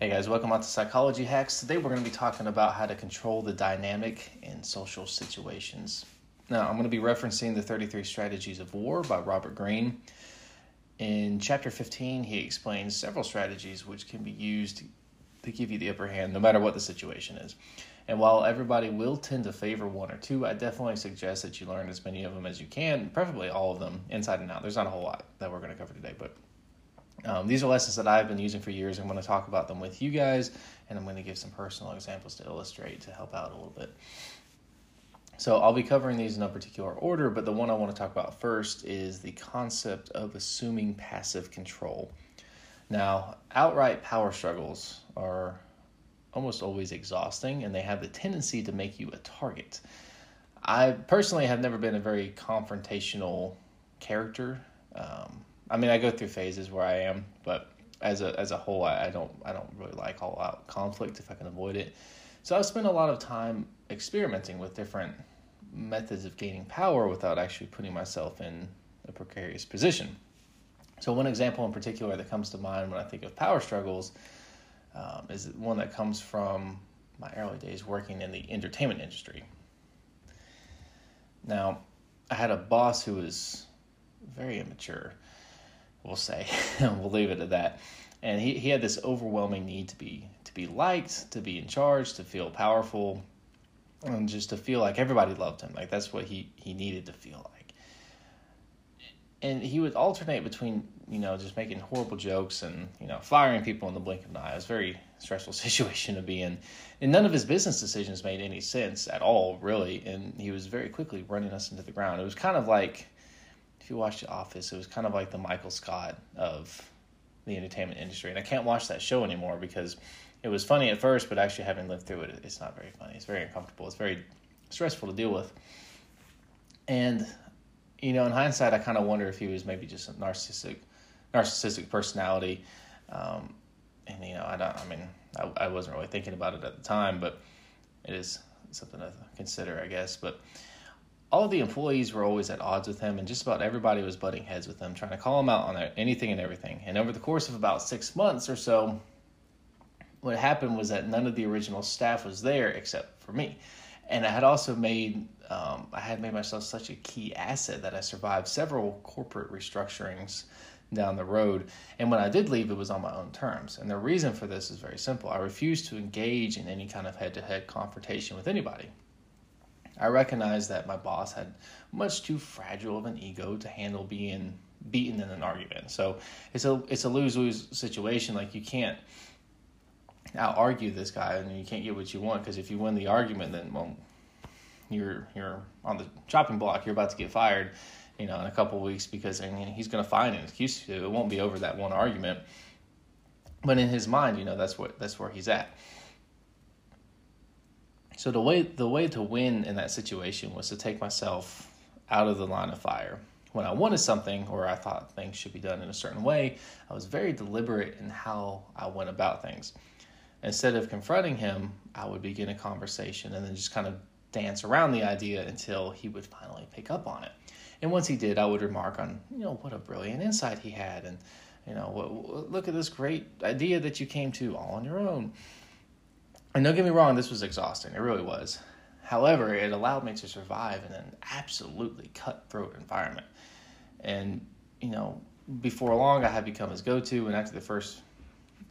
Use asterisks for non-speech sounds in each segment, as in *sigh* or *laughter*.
Hey guys, welcome out to Psychology Hacks. Today we're going to be talking about how to control the dynamic in social situations. Now, I'm going to be referencing the 33 Strategies of War by Robert Greene. In chapter 15, he explains several strategies which can be used to give you the upper hand no matter what the situation is. And while everybody will tend to favor one or two, I definitely suggest that you learn as many of them as you can, preferably all of them inside and out. There's not a whole lot that we're going to cover today, but um, these are lessons that I've been using for years. I'm going to talk about them with you guys, and I'm going to give some personal examples to illustrate to help out a little bit. So I'll be covering these in no particular order, but the one I want to talk about first is the concept of assuming passive control. Now, outright power struggles are almost always exhausting, and they have the tendency to make you a target. I personally have never been a very confrontational character. Um, I mean, I go through phases where I am, but as a as a whole, I, I don't I don't really like all out conflict if I can avoid it. So I've spent a lot of time experimenting with different methods of gaining power without actually putting myself in a precarious position. So one example in particular that comes to mind when I think of power struggles um, is one that comes from my early days working in the entertainment industry. Now, I had a boss who was very immature we'll say. *laughs* we'll leave it at that. And he, he had this overwhelming need to be to be liked, to be in charge, to feel powerful, and just to feel like everybody loved him. Like that's what he, he needed to feel like. And he would alternate between, you know, just making horrible jokes and, you know, firing people in the blink of an eye. It was a very *laughs* stressful *laughs* situation to be in. And none of his business decisions made any sense at all, really. And he was very quickly running us into the ground. It was kind of like if you watch The Office, it was kind of like the Michael Scott of the entertainment industry. And I can't watch that show anymore because it was funny at first, but actually having lived through it, it's not very funny. It's very uncomfortable. It's very stressful to deal with. And you know, in hindsight, I kind of wonder if he was maybe just a narcissistic, narcissistic personality. Um, and you know, I don't. I mean, I, I wasn't really thinking about it at the time, but it is something to consider, I guess. But all the employees were always at odds with him, and just about everybody was butting heads with him, trying to call him out on anything and everything. And over the course of about six months or so, what happened was that none of the original staff was there except for me. And I had also made um, I had made myself such a key asset that I survived several corporate restructurings down the road. And when I did leave, it was on my own terms. And the reason for this is very simple. I refused to engage in any kind of head to head confrontation with anybody. I recognized that my boss had much too fragile of an ego to handle being beaten in an argument. So it's a it's a lose lose situation. Like you can't out argue this guy, and you can't get what you want because if you win the argument, then well, you're you're on the chopping block. You're about to get fired, you know, in a couple weeks because I mean, he's going to find an excuse to. It won't be over that one argument. But in his mind, you know, that's what that's where he's at. So the way the way to win in that situation was to take myself out of the line of fire. When I wanted something or I thought things should be done in a certain way, I was very deliberate in how I went about things. Instead of confronting him, I would begin a conversation and then just kind of dance around the idea until he would finally pick up on it. And once he did, I would remark on, you know, what a brilliant insight he had and you know, look at this great idea that you came to all on your own. And don't get me wrong, this was exhausting. It really was. However, it allowed me to survive in an absolutely cutthroat environment. And, you know, before long, I had become his go to. And after the first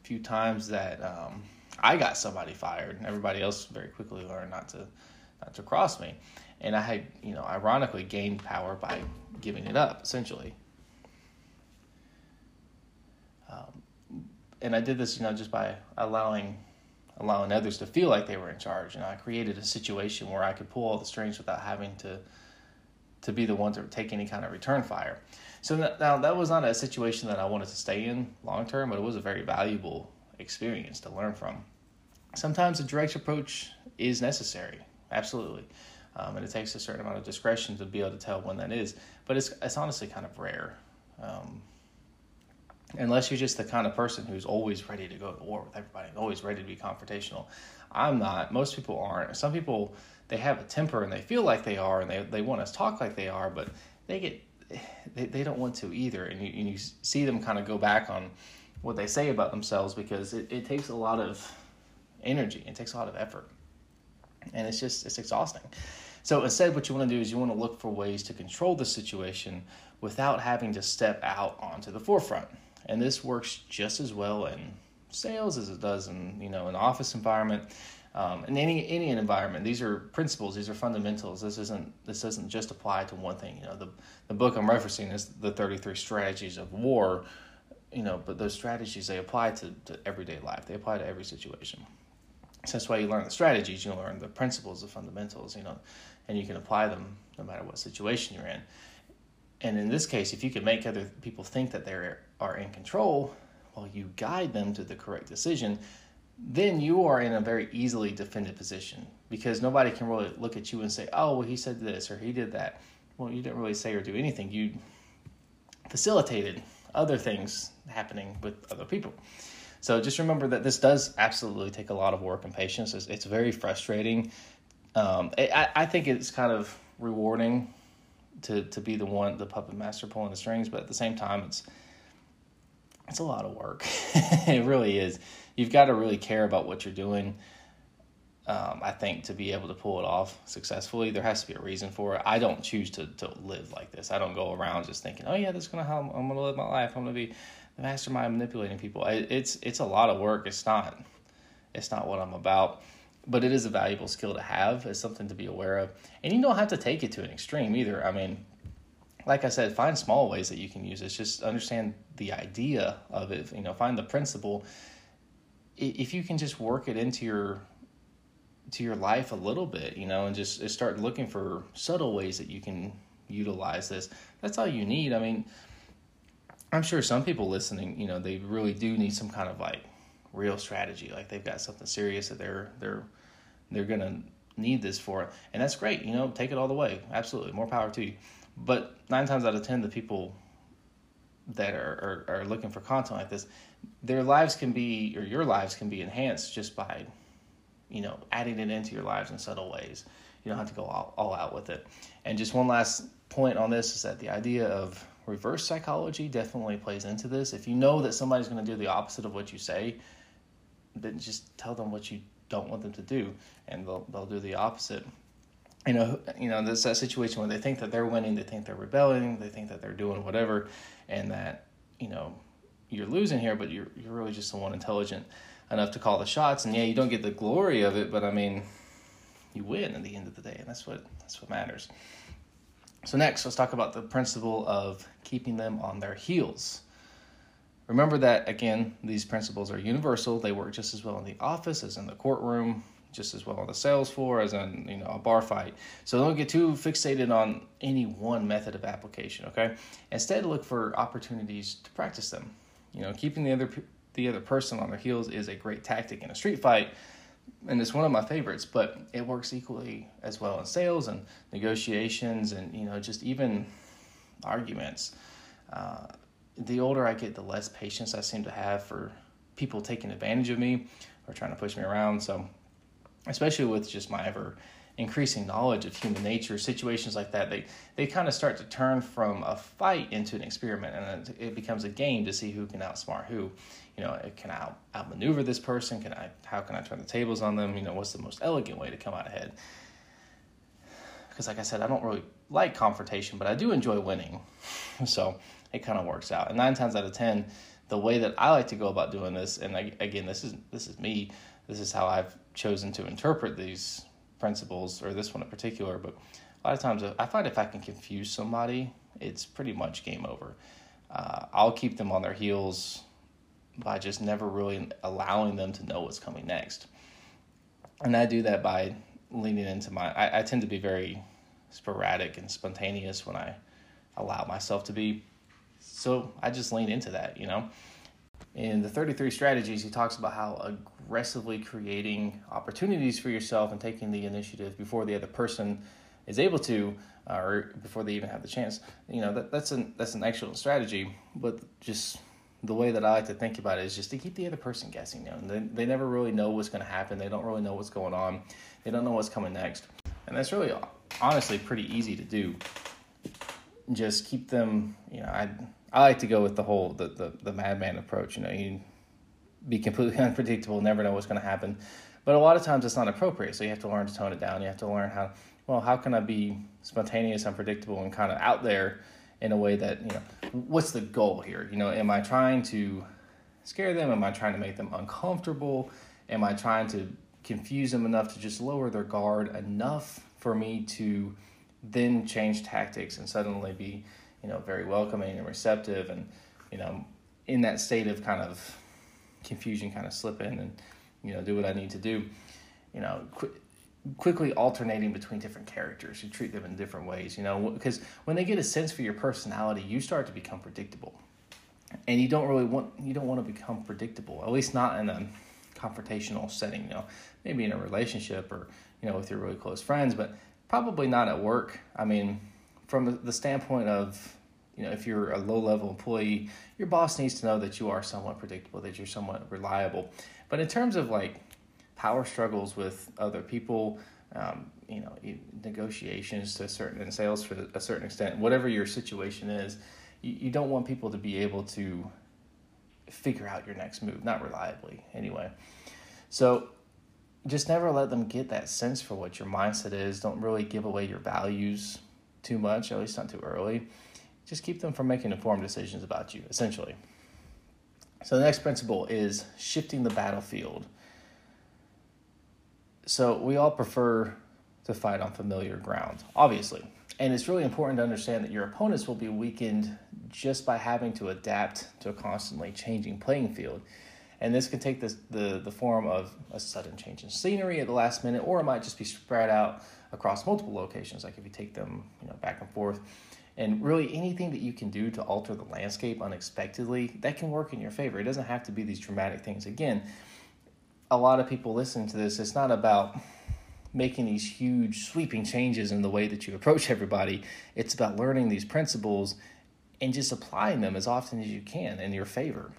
few times that um, I got somebody fired, everybody else very quickly learned not to not to cross me. And I had, you know, ironically gained power by giving it up, essentially. Um, and I did this, you know, just by allowing allowing others to feel like they were in charge. And I created a situation where I could pull all the strings without having to to be the one to take any kind of return fire. So now that was not a situation that I wanted to stay in long term, but it was a very valuable experience to learn from. Sometimes a direct approach is necessary, absolutely, um, and it takes a certain amount of discretion to be able to tell when that is. But it's it's honestly kind of rare. Um, unless you're just the kind of person who's always ready to go to war with everybody, always ready to be confrontational. I'm not. Most people aren't. Some people they have a temper and they feel like they are and they they want to talk like they are, but they get they, they don't want to either. And you, and you see them kind of go back on what they say about themselves because it, it takes a lot of energy, it takes a lot of effort, and it's just it's exhausting. So instead, what you want to do is you want to look for ways to control the situation without having to step out onto the forefront. And this works just as well in sales as it does in you know an office environment. Um, in any any environment, these are principles. These are fundamentals. This isn't this doesn't just apply to one thing. You know, the the book I'm referencing is the 33 strategies of war. You know, but those strategies they apply to, to everyday life. They apply to every situation. So that's why you learn the strategies. You learn the principles, the fundamentals. You know, and you can apply them no matter what situation you're in. And in this case, if you can make other people think that they are in control, while you guide them to the correct decision, then you are in a very easily defended position because nobody can really look at you and say, oh, well, he said this or he did that. Well, you didn't really say or do anything. You facilitated other things happening with other people. So just remember that this does absolutely take a lot of work and patience. It's, it's very frustrating. Um, I, I think it's kind of rewarding to, to be the one, the puppet master pulling the strings, but at the same time, it's it's a lot of work. *laughs* it really is. You've got to really care about what you're doing. Um, I think to be able to pull it off successfully, there has to be a reason for it. I don't choose to, to live like this. I don't go around just thinking, oh yeah, this is gonna how I'm gonna live my life. I'm gonna be the mastermind manipulating people. I, it's it's a lot of work. It's not it's not what I'm about, but it is a valuable skill to have. It's something to be aware of, and you don't have to take it to an extreme either. I mean, like I said, find small ways that you can use this. Just understand the idea of it. You know, find the principle. If you can just work it into your to your life a little bit, you know, and just start looking for subtle ways that you can utilize this. That's all you need. I mean, I'm sure some people listening, you know, they really do need some kind of like real strategy. Like they've got something serious that they're they're they're gonna need this for, and that's great. You know, take it all the way. Absolutely, more power to you. But nine times out of ten, the people that are, are, are looking for content like this, their lives can be, or your lives can be enhanced just by, you know, adding it into your lives in subtle ways. You don't have to go all, all out with it. And just one last point on this is that the idea of reverse psychology definitely plays into this. If you know that somebody's going to do the opposite of what you say, then just tell them what you don't want them to do, and they'll they'll do the opposite you know, you know, there's that situation where they think that they're winning, they think they're rebelling, they think that they're doing whatever, and that you know you're losing here, but you're you're really just someone intelligent enough to call the shots. And yeah, you don't get the glory of it, but I mean, you win at the end of the day, and that's what that's what matters. So next, let's talk about the principle of keeping them on their heels. Remember that again, these principles are universal. They work just as well in the office as in the courtroom, just as well on the sales floor as on you know a bar fight. So don't get too fixated on any one method of application. Okay, instead look for opportunities to practice them. You know, keeping the other the other person on their heels is a great tactic in a street fight, and it's one of my favorites. But it works equally as well in sales and negotiations, and you know just even arguments. Uh, the older I get, the less patience I seem to have for people taking advantage of me or trying to push me around. So especially with just my ever increasing knowledge of human nature, situations like that, they, they kind of start to turn from a fight into an experiment, and it becomes a game to see who can outsmart who. You know, eh, can I out, outmaneuver this person? Can I? How can I turn the tables on them? You know, what's the most elegant way to come out ahead? Because, like I said, I don't really like confrontation, but I do enjoy winning, *laughs* so it kind of works out. And nine times out of ten, the way that I like to go about doing this, and I, again, this is this is me. This is how I've chosen to interpret these principles, or this one in particular. But a lot of times, I find if I can confuse somebody, it's pretty much game over. Uh, I'll keep them on their heels by just never really allowing them to know what's coming next. And I do that by leaning into my. I, I tend to be very sporadic and spontaneous when I allow myself to be. So I just lean into that, you know. In the 33 strategies, he talks about how aggressively creating opportunities for yourself and taking the initiative before the other person is able to, uh, or before they even have the chance. You know, that, that's an that's an excellent strategy, but just the way that I like to think about it is just to keep the other person guessing. You know, they, they never really know what's going to happen. They don't really know what's going on. They don't know what's coming next, and that's really honestly pretty easy to do. just keep them. You know, I I like to go with the whole the the, the madman approach. You know, you be completely *laughs* unpredictable, never know what's going to happen. But a lot of times it's not appropriate, so you have to learn to tone it down. You have to learn how well how can I be spontaneous, unpredictable, and kind of out there in a way that you know what's the goal here? You know, am I trying to scare them? Am I trying to make them uncomfortable? Am I trying to confuse them enough to just lower their guard enough for me to then change tactics and suddenly be, you know, very welcoming and receptive and, you know, in that state of kind of confusion, kind of slip in and, you know, do what I need to do. You know, qu- quickly alternating between different characters. You treat them in different ways, you know, because when they get a sense for your personality, you start to become predictable. And you don't really want you don't want to become predictable, at least not in a confrontational setting, you know, maybe in a relationship or, you know, with your really close friends, but probably not at work. I mean, from the standpoint of, you know, if you're a low level employee, your boss needs to know that you are somewhat predictable, that you're somewhat reliable. But in terms of like power struggles with other people, um, you know, negotiations to a certain and sales for a certain extent, whatever your situation is, you, you don't want people to be able to figure out your next move, not reliably anyway. So just never let them get that sense for what your mindset is. Don't really give away your values too much, at least not too early. Just keep them from making informed decisions about you, essentially. So the next principle is shifting the battlefield. So we all prefer to fight on familiar ground, obviously. And it's really important to understand that your opponents will be weakened just by having to adapt to a constantly changing playing field. And this can take this, the, the form of a sudden change in scenery at the last minute, or it might just be spread out across multiple locations, like if you take them you know, back and forth. And really, anything that you can do to alter the landscape unexpectedly, that can work in your favor. It doesn't have to be these dramatic things. Again, a lot of people listening to this, it's not about making these huge sweeping changes in the way that you approach everybody. It's about learning these principles and just applying them as often as you can in your favor.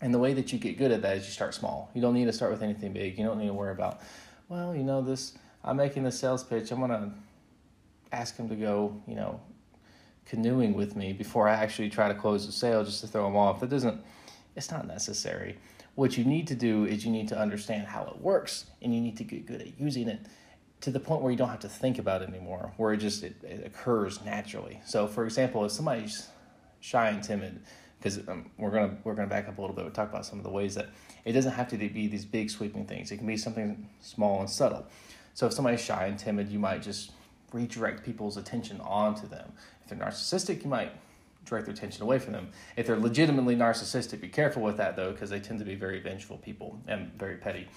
And the way that you get good at that is you start small. You don't need to start with anything big. You don't need to worry about, well, you know, this, I'm making the sales pitch. I'm going to ask him to go, you know, canoeing with me before I actually try to close the sale just to throw them off. That doesn't, it's not necessary. What you need to do is you need to understand how it works and you need to get good at using it to the point where you don't have to think about it anymore, where it just it, it occurs naturally. So, for example, if somebody's shy and timid, because um, we're gonna we're gonna back up a little bit. we'll talk about some of the ways that it doesn't have to be these big sweeping things. It can be something small and subtle. So if somebody's shy and timid, you might just redirect people's attention onto them. If they're narcissistic, you might direct their attention away from them. If they're legitimately narcissistic, be careful with that though, because they tend to be very vengeful people and very petty.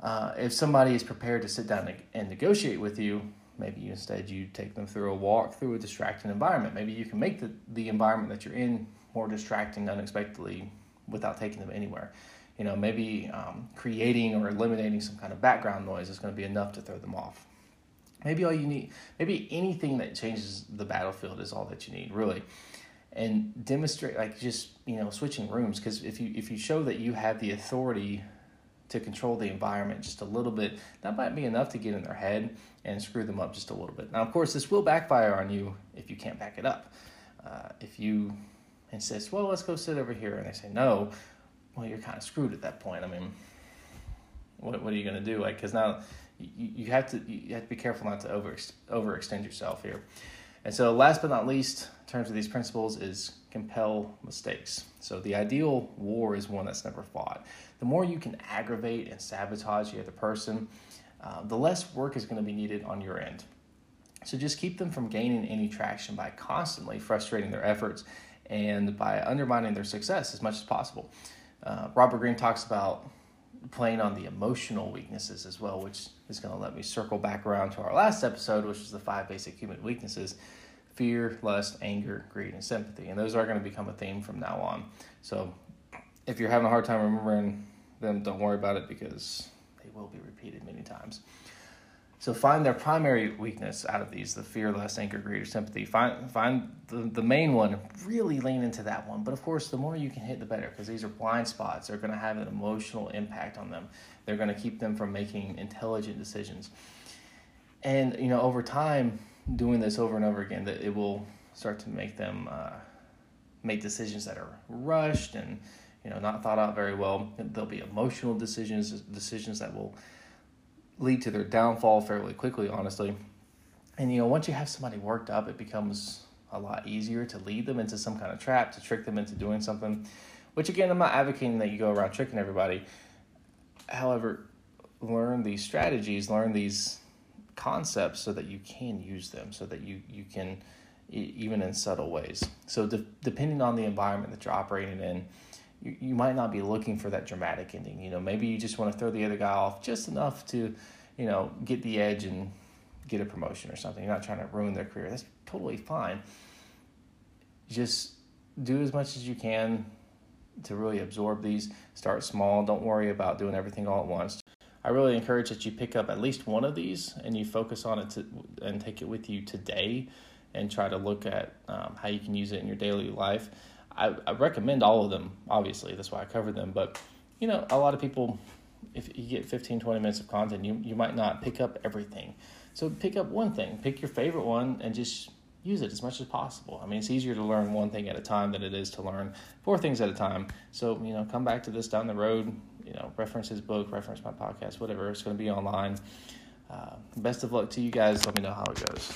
Uh, if somebody is prepared to sit down and negotiate with you, maybe you instead you take them through a walk through a distracting environment. Maybe you can make the, the environment that you're in more distracting unexpectedly without taking them anywhere. You know, maybe um, creating or eliminating some kind of background noise is going to be enough to throw them off. Maybe all you need, maybe anything that changes the battlefield is all that you need, really. And demonstrate, like just you know, switching rooms. Because if you if you show that you have the authority to control the environment just a little bit, that might be enough to get in their head and screw them up just a little bit. Now, of course, this will backfire on you if you can't back it up. Uh, if you insist, well, let's go sit over here, and they say no, well, you're kind of screwed at that point. I mean, what, what are you going to do? Like, because now you, you have to you have to be careful not to over overextend yourself here. And so, last but not least, in terms of these principles, is compel mistakes. So, the ideal war is one that's never fought. The more you can aggravate and sabotage the other person, uh, the less work is going to be needed on your end. So, just keep them from gaining any traction by constantly frustrating their efforts and by undermining their success as much as possible. Uh, Robert Greene talks about playing on the emotional weaknesses as well, which is going to let me circle back around to our last episode, which is the five basic human weaknesses fear, lust, anger, greed, and sympathy. And those are going to become a theme from now on. So if you're having a hard time remembering them, don't worry about it because they will be repeated many times. So find their primary weakness out of these, the fear, less anger, greater sympathy. Find find the, the main one, really lean into that one. But of course, the more you can hit, the better, because these are blind spots. They're going to have an emotional impact on them. They're going to keep them from making intelligent decisions. And you know, over time, doing this over and over again, that it will start to make them uh, make decisions that are rushed and you know not thought out very well. There'll be emotional decisions, decisions that will lead to their downfall fairly quickly, honestly. And you know, once you have somebody worked up, it becomes a lot easier to lead them into some kind of trap, to trick them into doing something. Which again, I'm not advocating that you go around tricking everybody. However, learn these strategies, learn these concepts so that you can use them, so that you you can even in subtle ways. So de- depending on the environment that you're operating in, you, you might not be looking for that dramatic ending. You know, maybe you just want to throw the other guy off just enough to, you know, get the edge and get a promotion or something. You're not trying to ruin their career. That's totally fine. Just do as much as you can to really absorb these. Start small. Don't worry about doing everything all at once. I really encourage that you pick up at least one of these and you focus on it to, and take it with you today and try to look at um, how you can use it in your daily life. I, I recommend all of them, obviously, that's why I covered them. But, you know, a lot of people, if you get 15, 20 minutes of content, you, you might not pick up everything. So pick up one thing, pick your favorite one, and just use it as much as possible. I mean, it's easier to learn one thing at a time than it is to learn four things at a time. So, you know, come back to this down the road, you know, reference his book, reference my podcast, whatever. It's going to be online. Uh, best of luck to you guys. Let me know how it goes.